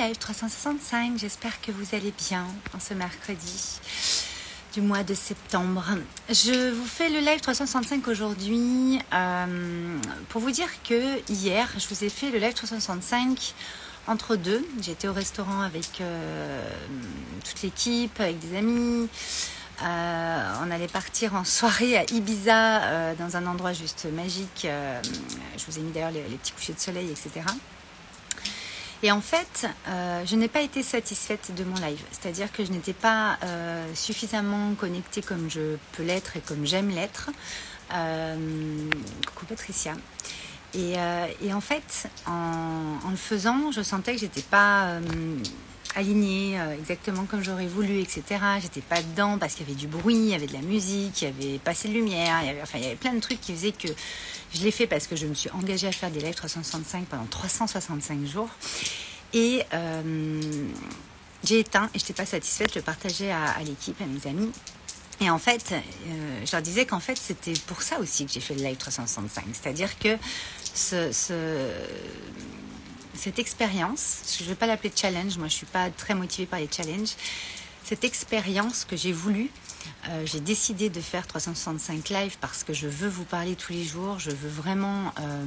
live 365. J'espère que vous allez bien en ce mercredi du mois de septembre. Je vous fais le live 365 aujourd'hui euh, pour vous dire que hier, je vous ai fait le live 365 entre deux. J'étais au restaurant avec euh, toute l'équipe, avec des amis. Euh, on allait partir en soirée à Ibiza dans un endroit juste magique. je vous ai mis d'ailleurs les petits couchers de soleil, etc. Et en fait, euh, je n'ai pas été satisfaite de mon live. C'est-à-dire que je n'étais pas euh, suffisamment connectée comme je peux l'être et comme j'aime l'être. Euh, coucou Patricia. Et, en fait, en, le faisant, je sentais que j'étais pas alignée exactement comme j'aurais voulu, etc. J'étais pas dedans parce qu'il y avait du bruit, il y avait de la musique, il y avait pas assez de lumière, il y avait, enfin, il y avait plein de trucs qui faisaient que je l'ai fait parce que je me suis engagée à faire des lives 365 pendant 365 jours. Et euh, j'ai éteint et je n'étais pas satisfaite. Je le partageais à, l'équipe, à mes amis. Et en fait, euh, je leur disais qu'en fait, c'était pour ça aussi que j'ai fait le live 365. C'est-à-dire que ce, cette expérience, je ne vais pas l'appeler challenge, moi je ne suis pas très motivée par les challenges, cette expérience que j'ai voulu euh, j'ai décidé de faire 365 live parce que je veux vous parler tous les jours. Je veux vraiment euh,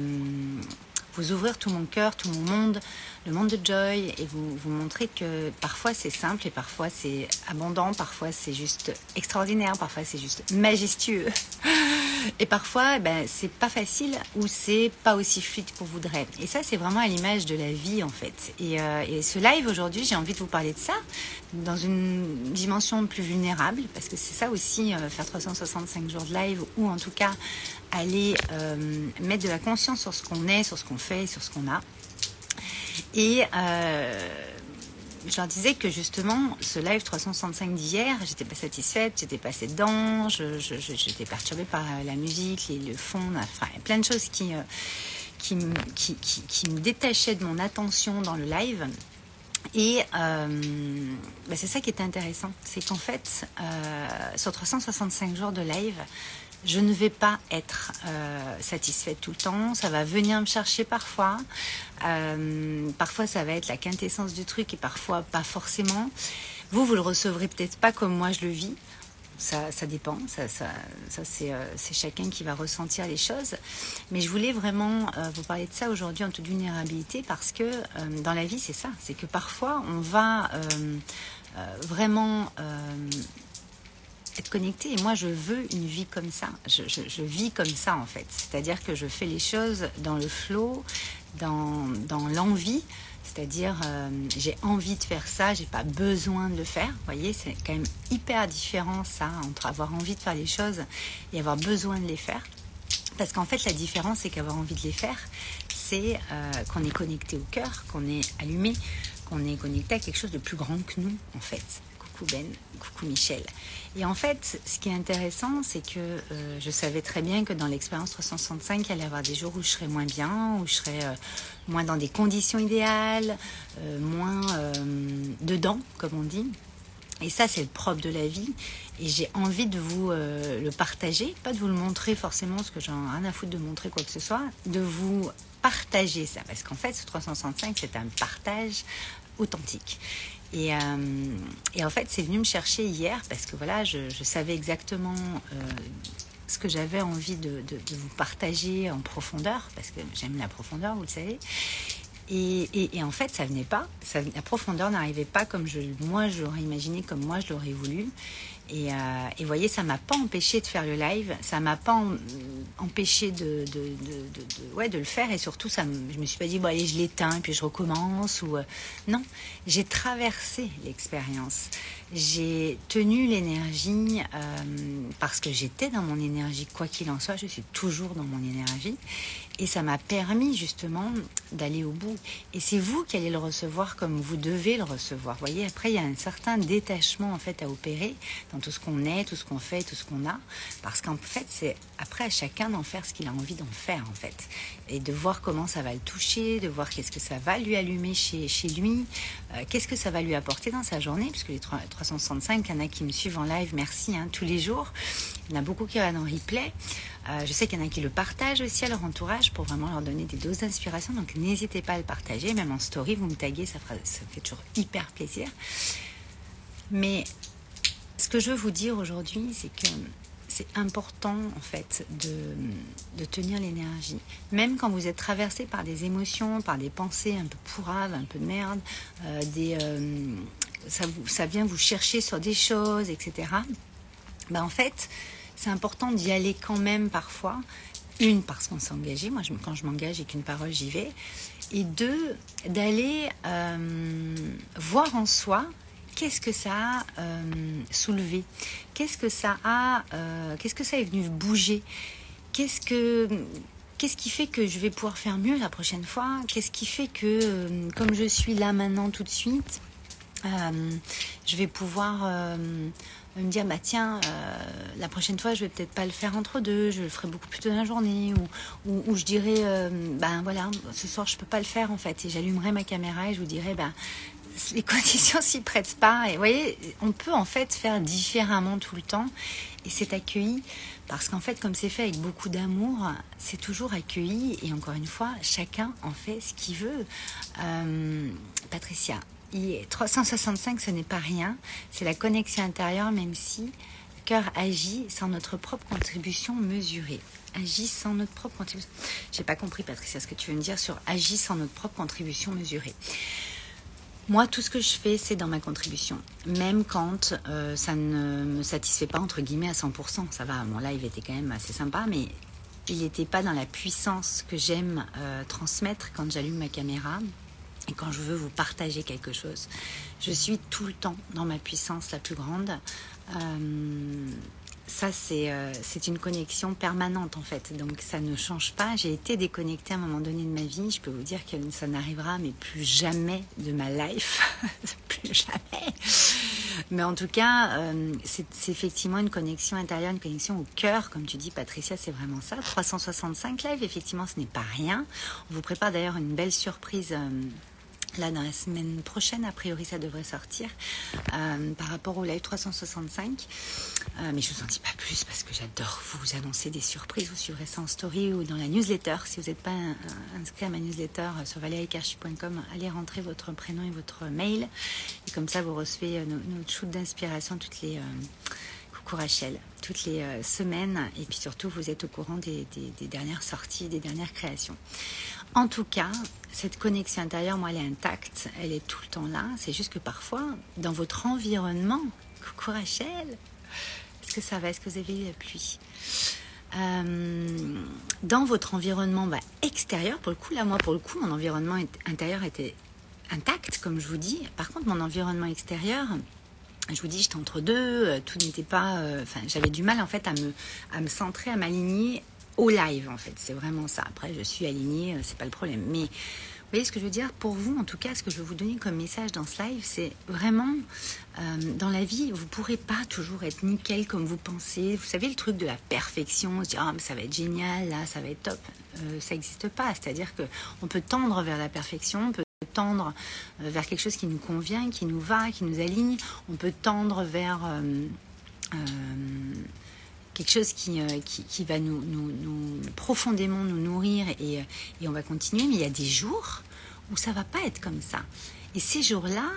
vous ouvrir tout mon cœur, tout mon monde, le monde de Joy et vous, vous montrer que parfois c'est simple et parfois c'est abondant, parfois c'est juste extraordinaire, parfois c'est juste majestueux. Et parfois, ben, c'est pas facile ou c'est pas aussi fluide qu'on voudrait. Et ça, c'est vraiment à l'image de la vie, en fait. Et, euh, ce live aujourd'hui, j'ai envie de vous parler de ça dans une dimension plus vulnérable, parce que c'est ça aussi, euh, faire 365 jours de live, ou en tout cas aller euh, mettre de la conscience sur ce qu'on est, sur ce qu'on fait, sur ce qu'on a. Et je leur disais que justement, ce live 365 d'hier, j'étais pas satisfaite, j'étais passée dedans, j'étais perturbée par la musique, le fond, enfin, plein de choses qui, euh, qui, qui, me détachaient de mon attention dans le live. Et euh, bah, c'est ça qui est intéressant, c'est qu'en fait, euh, sur 365 jours de live, je ne vais pas être euh, satisfaite tout le temps. Ça va venir me chercher parfois. Euh, parfois, ça va être la quintessence du truc et parfois pas forcément. Vous, vous le recevrez peut-être pas comme moi je le vis. Ça, ça dépend. Ça, ça, euh, c'est chacun qui va ressentir les choses. Mais je voulais vraiment vous parler de ça aujourd'hui en toute vulnérabilité parce que dans la vie, c'est ça. C'est que parfois, on va vraiment être connecté. Et moi, je veux une vie comme ça. Je, vis comme ça, en fait. C'est-à-dire que je fais les choses dans le flow, dans, dans l'envie. C'est-à-dire, euh, j'ai envie de faire ça, j'ai pas besoin de le faire. Vous voyez, c'est quand même hyper différent, ça, entre avoir envie de faire les choses et avoir besoin de les faire. Parce qu'en fait, la différence, c'est qu'avoir envie de les faire, c'est euh, qu'on est connecté au cœur, qu'on est allumé, qu'on est connecté à quelque chose de plus grand que nous, en fait. Coucou Ben, coucou Michel. Et en fait, ce qui est intéressant, c'est que euh, je savais très bien que dans l'expérience 365, il allait y avoir des jours où je serais moins bien, où je serais euh, moins dans des conditions idéales, euh, moins dedans, comme on dit. Et ça, c'est le propre de la vie. Et j'ai envie de vous le partager, pas de vous le montrer forcément, parce que j'en ai rien à foutre de montrer quoi que ce soit, de vous partager ça. Parce qu'en fait, ce 365, c'est un partage authentique. Et, euh, et, en fait, c'est venu me chercher hier parce que voilà, je, savais exactement euh, ce que j'avais envie de, vous partager en profondeur, parce que j'aime la profondeur, vous le savez. Et, en fait, ça venait pas. La profondeur n'arrivait pas comme je, moi je l'aurais imaginé, comme moi je l'aurais voulu. Et, euh, voyez, ça m'a pas empêché de faire le live, ça m'a pas empêché de, ouais, de le faire. Et surtout, ça, je me suis pas dit, bon allez, je l'éteins puis je recommence. Ou, euh, non, j'ai traversé l'expérience. J'ai tenu l'énergie euh, parce que j'étais dans mon énergie, quoi qu'il en soit, je suis toujours dans mon énergie. Et ça m'a permis justement d'aller au bout. Et c'est vous qui allez le recevoir comme vous devez le recevoir. Vous voyez, après, il y a un certain détachement en fait à opérer dans tout ce qu'on est, tout ce qu'on fait, tout ce qu'on a. Parce qu'en fait, c'est après à chacun d'en faire ce qu'il a envie d'en faire, en fait. Et de voir comment ça va le toucher, de voir qu'est-ce que ça va lui allumer chez, chez lui, euh, qu'est-ce que ça va lui apporter dans sa journée, puisque les 365, il y en a qui me suivent en live, merci, hein, tous les jours. Il y en a beaucoup qui regardent en replay. Euh, je sais qu'il y en a qui le partagent aussi à leur entourage pour vraiment leur donner des doses d'inspiration. Donc n'hésitez pas à le partager. Même en story, vous me taguez, ça, fait toujours hyper plaisir. Mais ce que je veux vous dire aujourd'hui, c'est que c'est important en fait de, tenir l'énergie. Même quand vous êtes traversé par des émotions, par des pensées un peu pourraves, un peu de merde, euh, euh, ça, ça, vient vous chercher sur des choses, etc. Ben en fait, c'est important d'y aller quand même parfois. Une, parce qu'on s'est engagé. Moi, quand je m'engage et qu'une parole, j'y vais. Et deux, d'aller euh, voir en soi qu'est-ce que ça a euh, soulevé Qu'est-ce que ça a euh, Qu'est-ce que ça est venu bouger Qu'est-ce que Qu'est-ce qui fait que je vais pouvoir faire mieux la prochaine fois? Qu'est-ce qui fait que, comme je suis là maintenant tout de suite, je vais pouvoir me dire bah tiens euh, la prochaine fois je vais peut-être pas le faire entre deux je le ferai beaucoup plus tôt dans la journée ou, ou, je dirais ben voilà ce soir je peux pas le faire en fait. Et j'allumerai ma caméra et je vous dirai ben les conditions s'y prêtent pas. Et vous voyez on peut en fait faire différemment tout le temps. Et c'est accueilli parce qu'en fait comme c'est fait avec beaucoup d'amour c'est toujours accueilli. Et encore une fois chacun en fait ce qu'il veut. Euh, Patricia 365, ce n'est pas rien. C'est la connexion intérieure, même si le cœur agit sans notre propre contribution mesurée. Agit sans notre propre contribution. J'ai pas compris, Patricia, ce que tu veux me dire sur agit sans notre propre contribution mesurée. Moi, tout ce que je fais, c'est dans ma contribution. Même quand euh, ça ne me satisfait pas, entre guillemets, à 100%. Ça va, mon live était quand même assez sympa, mais il n'était pas dans la puissance que j'aime euh, transmettre quand j'allume ma caméra et quand je veux vous partager quelque chose, je suis tout le temps dans ma puissance la plus grande. Euh, ça, euh, c'est une connexion permanente en fait. Donc ça ne change pas. J'ai été déconnectée à un moment donné de ma vie. Je peux vous dire que ça n'arrivera, mais plus jamais de ma life. plus jamais. Mais en tout cas, euh, c'est effectivement une connexion intérieure, une connexion au cœur. Comme tu dis, Patricia, c'est vraiment ça. 365 lives, effectivement, ce n'est pas rien. On vous prépare d'ailleurs une belle surprise. Là, dans la semaine prochaine, a priori, ça devrait sortir euh, par rapport au live 365. Euh, mais je ne vous en dis pas plus parce que j'adore vous annoncer des surprises. Vous suivrez ça en story ou dans la newsletter. Si vous n'êtes pas inscrit à ma newsletter sur valériecarchi.com, allez rentrer votre prénom et votre mail. Et comme ça, vous recevez euh, notre shoot d'inspiration toutes les... coucou Rachel, toutes les semaines. Et puis surtout, vous êtes au courant des dernières sorties, des dernières créations. En tout cas, cette connexion intérieure, moi, elle est intacte, elle est tout le temps là. C'est juste que parfois, dans votre environnement, coucou Rachel, est-ce que ça va? Est-ce que vous avez eu la pluie? Euh, Dans votre environnement bah, extérieur, pour le coup, là, moi, pour le coup, mon environnement intérieur était intact, comme je vous dis. Par contre, mon environnement extérieur, je vous dis, j'étais entre deux, euh, tout n'était pas. Euh, enfin, j'avais du mal en fait à me, à me centrer, à m'aligner au live en fait. C'est vraiment ça. Après, je suis alignée, euh, c'est pas le problème. Mais vous voyez ce que je veux dire? Pour vous, en tout cas, ce que je veux vous donner comme message dans ce live, c'est vraiment euh, dans la vie, vous pourrez pas toujours être nickel comme vous pensez. Vous savez le truc de la perfection, se dire ah mais ça va être génial, là ça va être top. Euh, ça n'existe pas. C'est-à-dire que on peut tendre vers la perfection, on peut tendre vers quelque chose qui nous convient, qui nous va, qui nous aligne. On peut tendre vers quelque chose qui, euh, qui, va nous, nous, profondément nous nourrir et, euh, et, on va continuer. Mais il y a des jours où ça va pas être comme ça. Et ces jours-là,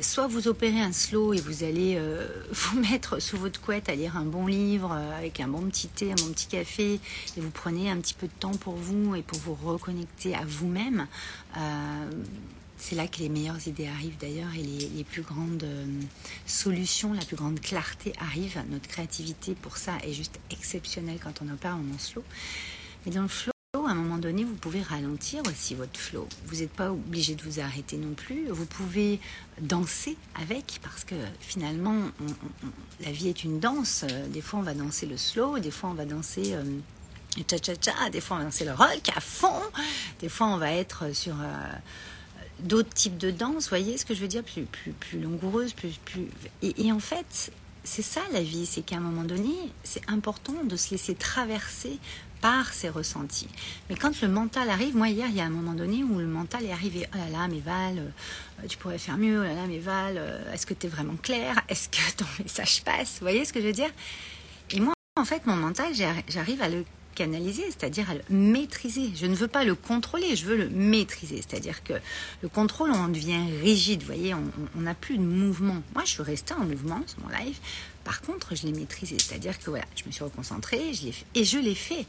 soit vous opérez un slow et vous allez euh, vous mettre sous votre couette à lire un bon livre avec un bon petit thé, un bon petit café, et vous prenez un petit peu de temps pour vous et pour vous reconnecter à vous-même. C'est là que les meilleures idées arrivent d'ailleurs et les, plus grandes euh, solutions, la plus grande clarté arrive. Notre créativité pour ça est juste exceptionnelle quand on opère en slow. Mais dans le flow, à un moment donné, vous pouvez ralentir aussi votre flow. Vous n'êtes pas obligé de vous arrêter non plus. Vous pouvez danser avec parce que finalement, la vie est une danse. Des fois, on va danser le slow, des fois, on va danser euh, cha-cha-cha, des fois, on va danser le rock à fond, des fois, on va être sur... Euh, d'autres types de danse, vous voyez ce que je veux dire, plus, plus, plus langoureuse, plus, plus... Et, en fait, c'est ça la vie, c'est qu'à un moment donné, c'est important de se laisser traverser par ses ressentis. Mais quand le mental arrive, moi hier, il y a un moment donné où le mental est arrivé, oh là là, mais Val, euh, tu pourrais faire mieux, oh là là, mais Val, euh, est-ce que tu es vraiment clair? Est-ce que ton message passe Vous voyez ce que je veux dire? Et moi, en fait, mon mental, j'arrive à le c'est-à-dire à le maîtriser. Je ne veux pas le contrôler, je veux le maîtriser. C'est-à-dire que le contrôle, on devient rigide, vous voyez, on n'a plus de mouvement. Moi, je suis restée en mouvement sur mon live. Par contre, je l'ai maîtrisé, c'est-à-dire que voilà, je me suis reconcentrée, je et je l'ai fait.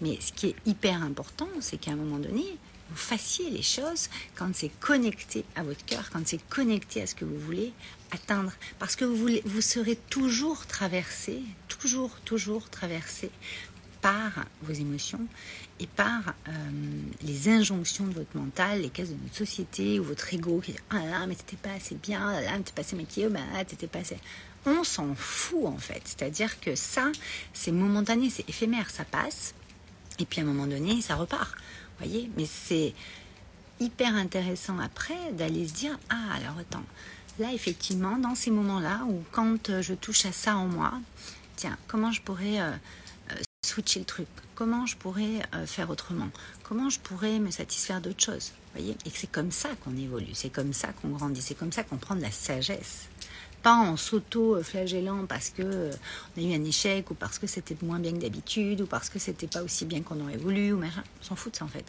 Mais ce qui est hyper important, c'est qu'à un moment donné, vous fassiez les choses quand c'est connecté à votre cœur, quand c'est connecté à ce que vous voulez atteindre. Parce que vous, voulez, vous serez toujours traversé, toujours, toujours traversé par vos émotions et par euh, les injonctions de votre mental, les caisses de notre société ou votre ego qui dit Ah là, mais t'étais pas assez bien, ah là, t'étais pas assez maquillé, oh, bah t'étais pas assez. On s'en fout en fait. C'est-à-dire que ça, c'est momentané, c'est éphémère, ça passe et puis à un moment donné, ça repart. voyez? Mais c'est hyper intéressant après d'aller se dire Ah, alors attends, là effectivement, dans ces moments-là, où quand euh, je touche à ça en moi, tiens, comment je pourrais euh, switcher le truc Comment je pourrais faire autrement? Comment je pourrais me satisfaire d'autre chose voyez? Et c'est comme ça qu'on évolue, c'est comme ça qu'on grandit, c'est comme ça qu'on prend de la sagesse pas en s'auto-flagellant parce que euh, on a eu un échec ou parce que c'était moins bien que d'habitude ou parce que c'était pas aussi bien qu'on aurait voulu ou machin. On s'en fout de ça en fait.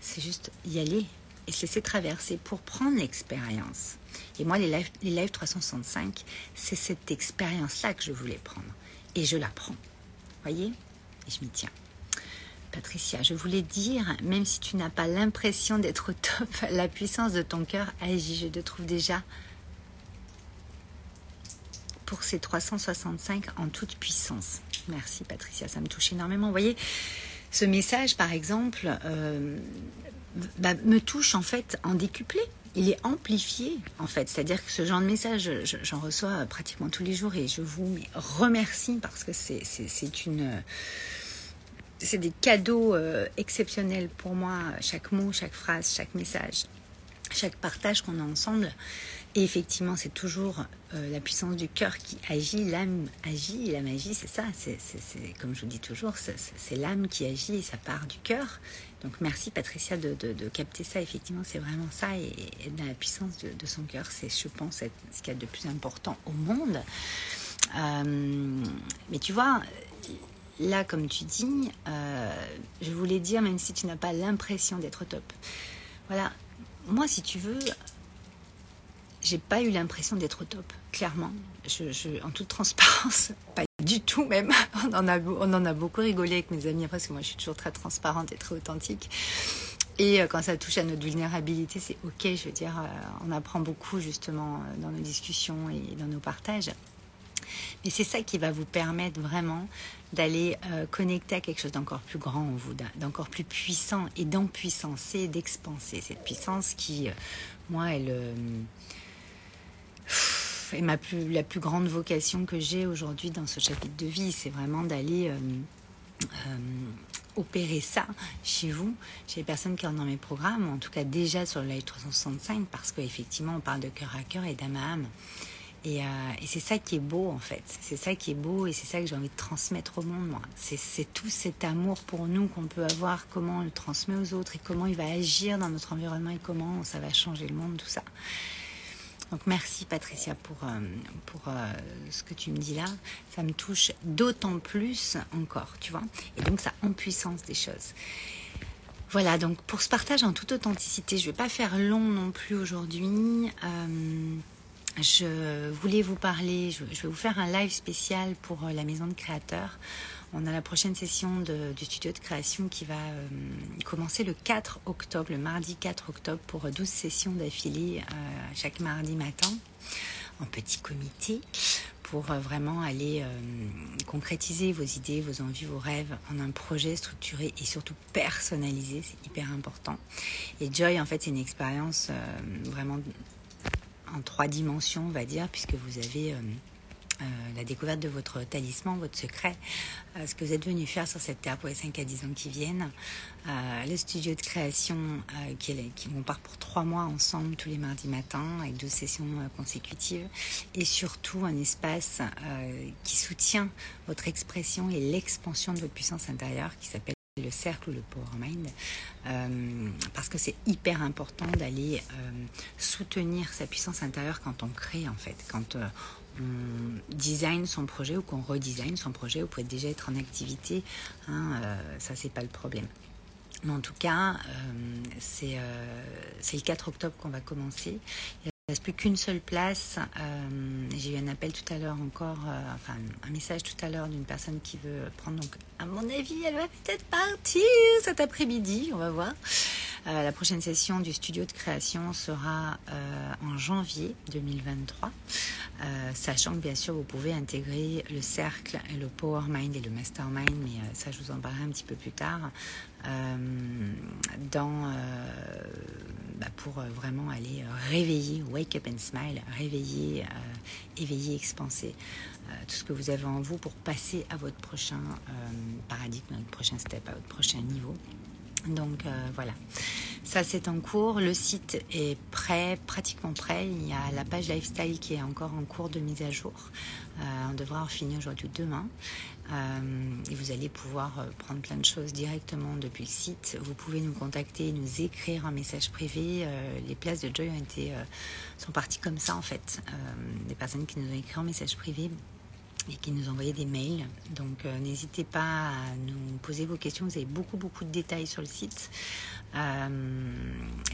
C'est juste y aller et se laisser traverser pour prendre l'expérience. Et moi, les lives, les lives 365, c'est cette expérience-là que je voulais prendre. Et je la prends. Voyez? Et je m'y tiens. Patricia, je voulais dire, même si tu n'as pas l'impression d'être au top, la puissance de ton cœur agit. Je te trouve déjà pour ces 365 en toute puissance. Merci Patricia, ça me touche énormément. Vous voyez, ce message, par exemple, euh, bah, me touche en fait en décuplé. Il est amplifié en fait, c'est-à-dire que ce genre de message, j'en reçois pratiquement tous les jours et je vous remercie parce que c'est une c'est des cadeaux euh, exceptionnels pour moi, chaque mot, chaque phrase, chaque message, chaque partage qu'on a ensemble. Et effectivement, c'est toujours euh, la puissance du cœur qui agit, l'âme agit, et la magie, c'est ça, c'est comme je vous dis toujours, c'est l'âme qui agit et ça part du cœur. Donc merci Patricia de, capter ça, effectivement, c'est vraiment ça, et, la puissance de, son cœur, c'est, je pense, ce qu'il y a de plus important au monde. Euh, mais tu vois, là, comme tu dis, euh, je voulais dire, même si tu n'as pas l'impression d'être top, voilà, moi, si tu veux, j'ai pas eu l'impression d'être top, clairement. En toute transparence, pas du tout même. On en, a, on en a beaucoup rigolé avec mes amis parce que moi je suis toujours très transparente et très authentique. Et euh, quand ça touche à notre vulnérabilité, c'est ok, je veux dire, euh, on apprend beaucoup justement dans nos discussions et dans nos partages. Mais c'est ça qui va vous permettre vraiment d'aller connecter à quelque chose d'encore plus grand en vous, d'encore plus puissant et d'empuissancer, d'expanser. Cette puissance qui, moi, elle et ma plus, la plus grande vocation que j'ai aujourd'hui dans ce chapitre de vie, c'est vraiment d'aller euh, euh, opérer ça chez vous, chez les personnes qui ont dans mes programmes, en tout cas déjà sur le live 365, parce qu'effectivement on parle de cœur à cœur et d'âme à âme. Et, euh, et c'est ça qui est beau en fait. C'est ça qui est beau et c'est ça que j'ai envie de transmettre au monde, moi. C'est tout cet amour pour nous qu'on peut avoir, comment on le transmet aux autres et comment il va agir dans notre environnement et comment ça va changer le monde, tout ça. Donc merci Patricia pour, euh, pour euh, ce que tu me dis là. Ça me touche d'autant plus encore, tu vois. Et donc ça en puissance des choses. Voilà, donc pour ce partage en toute authenticité, je ne vais pas faire long non plus aujourd'hui. Je voulais vous parler, je, vais vous faire un live spécial pour la maison de créateurs on a la prochaine session du studio de création qui va euh, commencer le 4 octobre, le mardi 4 octobre, pour 12 sessions d'affilée euh, chaque mardi matin en petit comité pour euh, vraiment aller concrétiser vos idées, vos envies, vos rêves en un projet structuré et surtout personnalisé, c'est hyper important. Et Joy, en fait, c'est une expérience vraiment en trois dimensions, on va dire, puisque vous avez euh, la découverte de votre talisman, votre secret, euh, ce que vous êtes venu faire sur cette terre pour les 5 à 10 ans qui viennent, euh, le studio de création qui, qui on part pour trois mois ensemble tous les mardis matins avec deux sessions consécutives. Et surtout un espace qui soutient votre expression et l'expansion de votre puissance intérieure qui s'appelle le cercle ou le Power Mind, euh, parce que c'est hyper important d'aller euh, soutenir sa puissance intérieure quand on crée en fait, quand euh, on design son projet ou qu'on redesign son projet, vous pouvez déjà être en activité, hein, ça c'est pas le problème. Mais en tout cas, c'est le 4 octobre qu'on va commencer. Il ne reste plus qu'une seule place. Euh, j'ai eu un appel tout à l'heure encore, euh, enfin un message tout à l'heure d'une personne qui veut prendre. Donc, à mon avis, elle va peut-être partir cet après-midi. On va voir. Euh, la prochaine session du studio de création sera en janvier 2023, sachant que bien sûr vous pouvez intégrer le cercle, le Power Mind et le Mastermind, mais ça je vous en parlerai un petit peu plus tard. bah, pour euh, vraiment aller euh, réveiller, wake up and smile, réveiller, euh, éveiller, expanser tout ce que vous avez en vous pour passer à votre prochain paradigme, à votre prochain step, à votre prochain niveau. Donc voilà, ça c'est en cours. Le site est prêt, pratiquement prêt. Il y a la page lifestyle qui est encore en cours de mise à jour. on devra en finir aujourd'hui demain. Euh, et vous allez pouvoir euh, prendre plein de choses directement depuis le site. Vous pouvez nous contacter, nous écrire un message privé. Euh, les places de Joy ont été, sont parties comme ça en fait. des personnes qui nous ont écrit un message privé et qui nous envoyé des mails. Donc n'hésitez pas à nous poser vos questions. Vous avez beaucoup beaucoup de détails sur le site.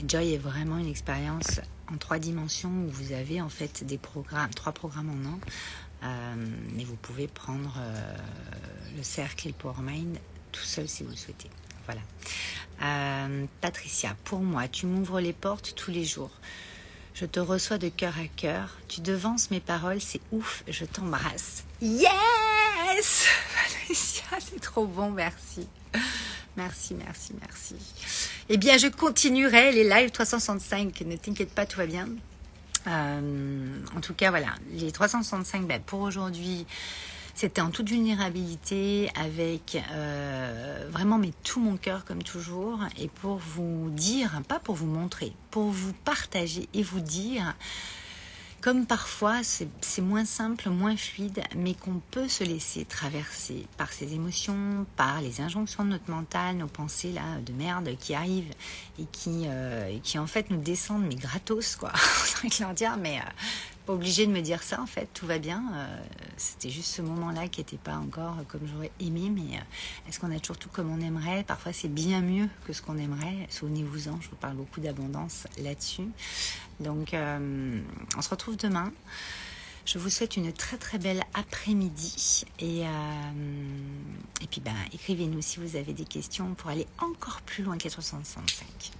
Joy est vraiment une expérience en trois dimensions où vous avez en fait des programmes, trois programmes en un. Euh, mais vous pouvez prendre euh, le cercle et le Power Mind tout seul si vous le souhaitez. Voilà. Euh, Patricia, pour moi, tu m'ouvres les portes tous les jours. Je te reçois de cœur à cœur. Tu devances mes paroles, c'est ouf. Je t'embrasse. Yes Patricia, c'est trop bon, merci. Merci, merci, merci. Eh bien, je continuerai les lives 365. Ne t'inquiète pas, tout va bien. Euh, en tout cas, voilà, les 365, ben, pour aujourd'hui, c'était en toute vulnérabilité, avec euh, vraiment mais tout mon cœur comme toujours, et pour vous dire, pas pour vous montrer, pour vous partager et vous dire comme parfois c'est moins simple, moins fluide, mais qu'on peut se laisser traverser par ces émotions, par les injonctions de notre mental, nos pensées là de merde qui arrivent et qui, euh, en fait nous descendent mais gratos quoi. On leur dire mais euh, pas obligé de me dire ça en fait, tout va bien. Euh, c'était juste ce moment-là qui n'était pas encore comme j'aurais aimé, mais est-ce qu'on a toujours tout comme on aimerait? Parfois c'est bien mieux que ce qu'on aimerait. Souvenez-vous-en, je vous parle beaucoup d'abondance là-dessus. Donc, euh, on se retrouve demain. Je vous souhaite une très très belle après-midi et, euh, et puis ben, écrivez-nous si vous avez des questions pour aller encore plus loin que 365.